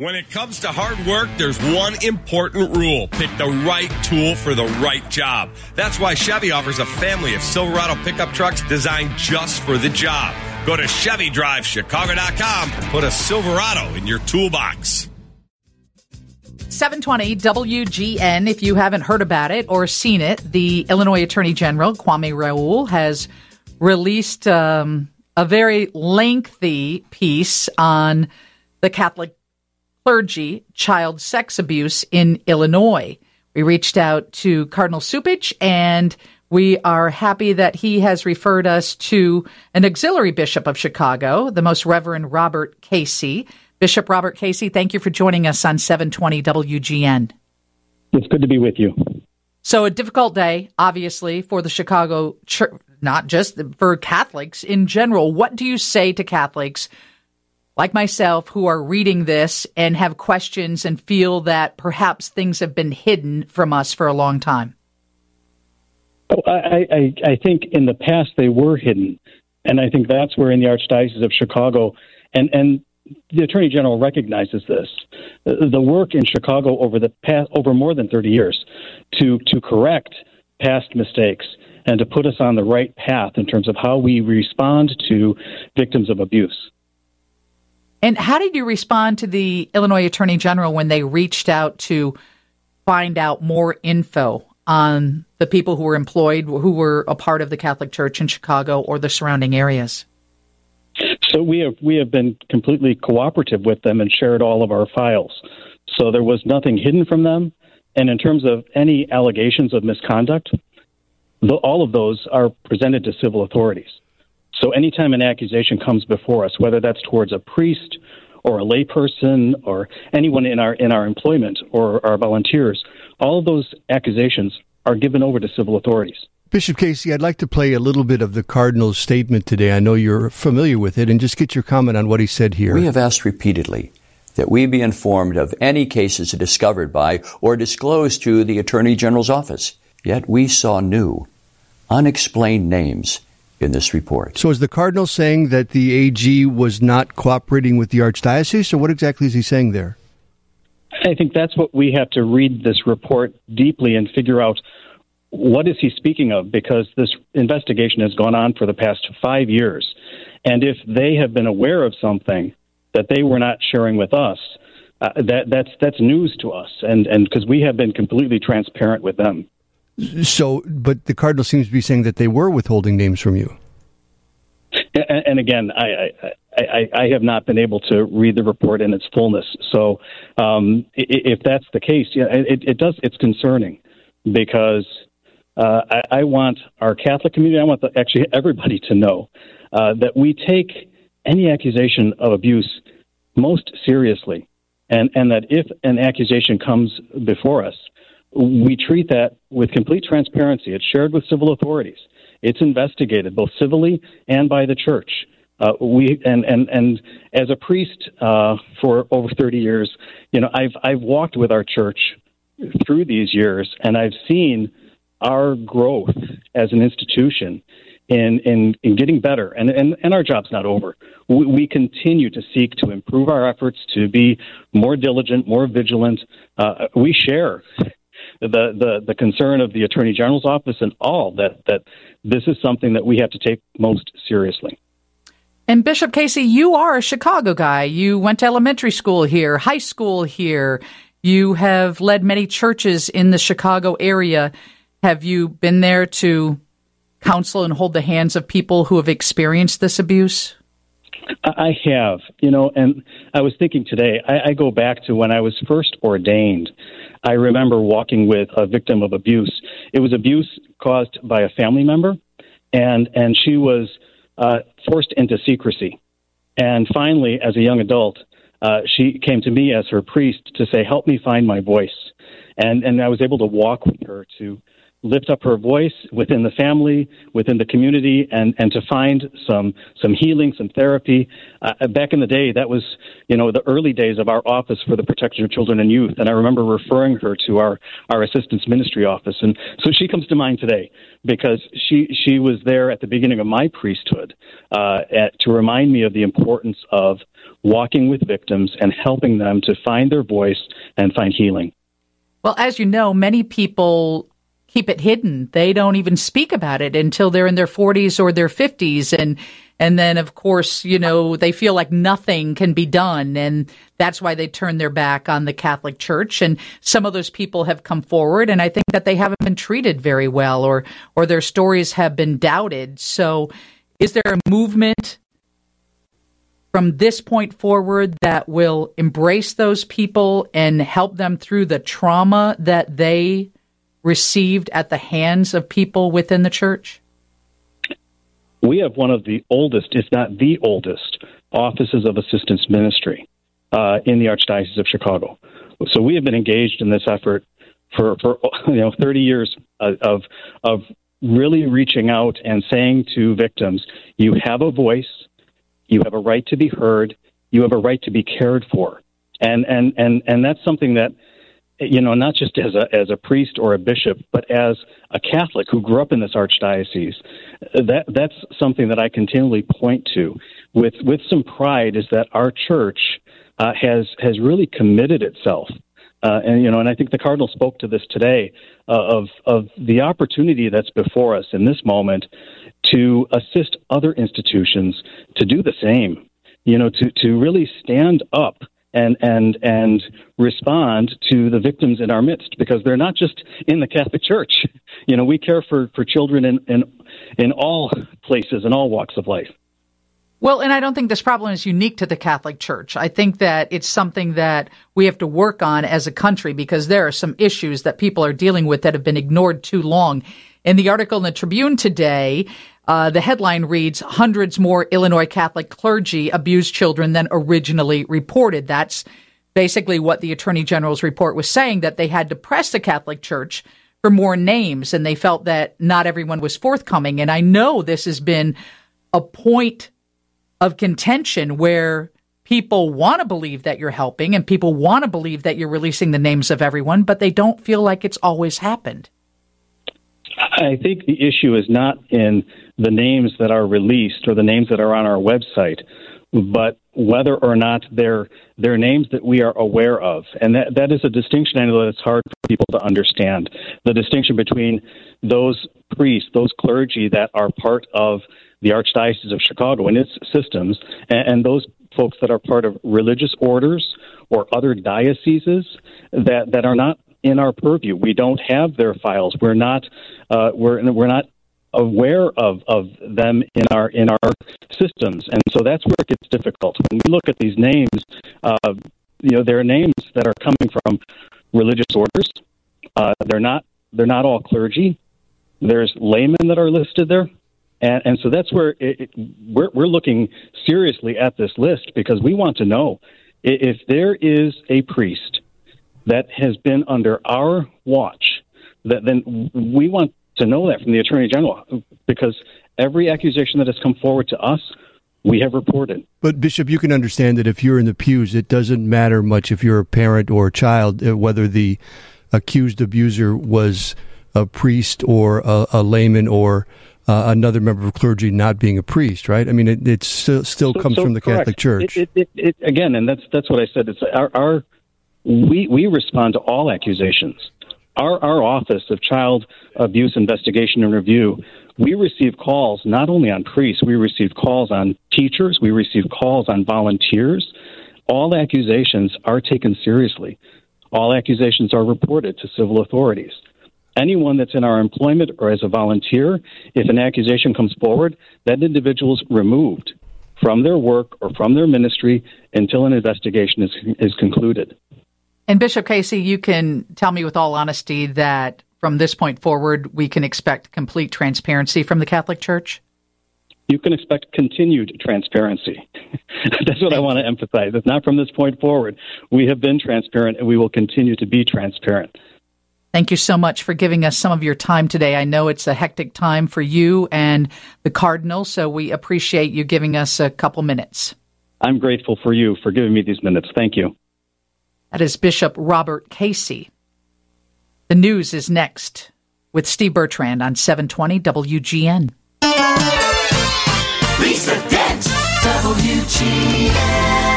When it comes to hard work, there's one important rule. Pick the right tool for the right job. That's why Chevy offers a family of Silverado pickup trucks designed just for the job. Go to ChevyDriveChicago.com and put a Silverado in your toolbox. 720 WGN. If you haven't heard about it or seen it, the Illinois Attorney General, Kwame Raoul, has released um, a very lengthy piece on the Catholic clergy child sex abuse in Illinois. We reached out to Cardinal Cupich and we are happy that he has referred us to an auxiliary bishop of Chicago, the Most Reverend Robert Casey. Bishop Robert Casey, thank you for joining us on 720 WGN. It's good to be with you. So, a difficult day, obviously, for the Chicago church, not just for Catholics in general. What do you say to Catholics like myself who are reading this and have questions and feel that perhaps things have been hidden from us for a long time? Oh, I, I, I think in the past they were hidden. And I think that's where in the Archdiocese of Chicago, and, and the Attorney General recognizes this. The work in Chicago over the past, over more than 30 years to, to correct past mistakes and to put us on the right path in terms of how we respond to victims of abuse. And how did you respond to the Illinois Attorney General when they reached out to find out more info on the people who were employed, who were a part of the Catholic Church in Chicago or the surrounding areas? So we have we have been completely cooperative with them and shared all of our files. So there was nothing hidden from them. And in terms of any allegations of misconduct, the, all of those are presented to civil authorities. So anytime an accusation comes before us, whether that's towards a priest or a layperson or anyone in our in our employment or our volunteers, all of those accusations are given over to civil authorities. Bishop Casey, I'd like to play a little bit of the Cardinal's statement today. I know you're familiar with it, and just get your comment on what he said here. We have asked repeatedly that we be informed of any cases discovered by or disclosed to the Attorney General's office. Yet we saw new, unexplained names in this report. So is the Cardinal saying that the AG was not cooperating with the Archdiocese, or what exactly is he saying there? I think that's what we have to read this report deeply and figure out what is he speaking of because this investigation has gone on for the past five years. And if they have been aware of something that they were not sharing with us, uh, that that's that's news to us, and and because we have been completely transparent with them. So, but the Cardinal seems to be saying that they were withholding names from you. And, and again, I, I, I, I, have not been able to read the report in its fullness. So, um, if that's the case, yeah, it, it does. It's concerning because uh, I, I, want our Catholic community, I want the, actually everybody to know uh, that we take any accusation of abuse most seriously, and and that if an accusation comes before us, we treat that with complete transparency. It's shared with civil authorities. It's investigated both civilly and by the church. Uh, we and and and as a priest uh, for over 30 years, you know, I've I've walked with our church through these years, and I've seen our growth as an institution in in, in getting better. And, and and our job's not over. We, we continue to seek to improve our efforts to be more diligent, more vigilant. Uh, we share the, the, the concern of the Attorney General's office and all that, that this is something that we have to take most seriously. And Bishop Casey, you are a Chicago guy. You went to elementary school here, high school here. You have led many churches in the Chicago area. Have you been there to counsel and hold the hands of people who have experienced this abuse? I have, you know, and I was thinking today, I, I go back to when I was first ordained. I remember walking with a victim of abuse. It was abuse caused by a family member, and and she was uh, forced into secrecy. And finally, as a young adult, uh, she came to me as her priest to say, "Help me find my voice." And and I was able to walk with her to lift up her voice within the family, within the community, and, and to find some some healing, some therapy. Uh, back in the day, that was you know the early days of our office for the protection of children and youth, and I remember referring her to our our assistance ministry office, and so she comes to mind today because she she was there at the beginning of my priesthood uh, at, to remind me of the importance of walking with victims and helping them to find their voice and find healing. Well, as you know, many people keep it hidden. They don't even speak about it until they're in their 40s or their 50s and and then of course, you know, they feel like nothing can be done and that's why they turn their back on the Catholic Church and some of those people have come forward and I think that they haven't been treated very well or or their stories have been doubted. So is there a movement from this point forward that will embrace those people and help them through the trauma that they received at the hands of people within the church? We have one of the oldest, if not the oldest, offices of assistance ministry uh, in the Archdiocese of Chicago. So we have been engaged in this effort for, for you know 30 years of of really reaching out and saying to victims, you have a voice, you have a right to be heard, you have a right to be cared for, and and and and that's something that you know, not just as a as a priest or a bishop, but as a Catholic who grew up in this archdiocese. That that's something that I continually point to with with some pride is that our church uh, has has really committed itself. Uh, and you know, and I think the cardinal spoke to this today uh, of of the opportunity that's before us in this moment to assist other institutions to do the same. You know, to to really stand up and and and respond to the victims in our midst because they're not just in the Catholic Church. You know, we care for for children in in in all places in all walks of life. Well, and I don't think this problem is unique to the Catholic Church. I think that it's something that we have to work on as a country because there are some issues that people are dealing with that have been ignored too long. In the article in the Tribune today, uh, the headline reads Hundreds more Illinois Catholic clergy abused children than originally reported. That's basically what the Attorney General's report was saying that they had to press the Catholic Church for more names and they felt that not everyone was forthcoming. And I know this has been a point of contention where people want to believe that you're helping and people want to believe that you're releasing the names of everyone, but they don't feel like it's always happened. I think the issue is not in the names that are released or the names that are on our website, but whether or not they're they're names that we are aware of, and that that is a distinction I know that's hard for people to understand. The distinction between those priests, those clergy that are part of the Archdiocese of Chicago and its systems, and, and those folks that are part of religious orders or other dioceses that that are not in our purview. We don't have their files. We're not uh, we're we're not aware of, of them in our in our systems, and so that's where it gets difficult. When we look at these names, uh, you know, there are names that are coming from religious orders. Uh, they're not they're not all clergy. There's laymen that are listed there, and, and so that's where it, it, we're we're looking seriously at this list because we want to know if there is a priest that has been under our watch, that then we want to know that from the Attorney General because every accusation that has come forward to us, we have reported. But, Bishop, you can understand that if you're in the pews, it doesn't matter much if you're a parent or a child, uh, whether the accused abuser was a priest or a, a layman or uh, another member of clergy not being a priest, right? I mean, it, it still, still so, comes so from the correct. Catholic Church. It, it, it, again, and that's that's what I said. It's our, our we we respond to all accusations. Our our office of child abuse investigation and review, we receive calls not only on priests, we receive calls on teachers, we receive calls on volunteers. All accusations are taken seriously. All accusations are reported to civil authorities. Anyone that's in our employment or as a volunteer, if an accusation comes forward, that individual is removed from their work or from their ministry until an investigation is, is concluded. And Bishop Casey, you can tell me with all honesty that from this point forward, we can expect complete transparency from the Catholic Church? You can expect continued transparency. That's what I want to emphasize. It's not from this point forward. We have been transparent and we will continue to be transparent. Thank you so much for giving us some of your time today. I know it's a hectic time for you and the Cardinal, so we appreciate you giving us a couple minutes. I'm grateful for you for giving me these minutes. Thank you. That is Bishop Robert Casey. The news is next with Steve Bertrand on 720 WGN. Lisa Dent, WGN.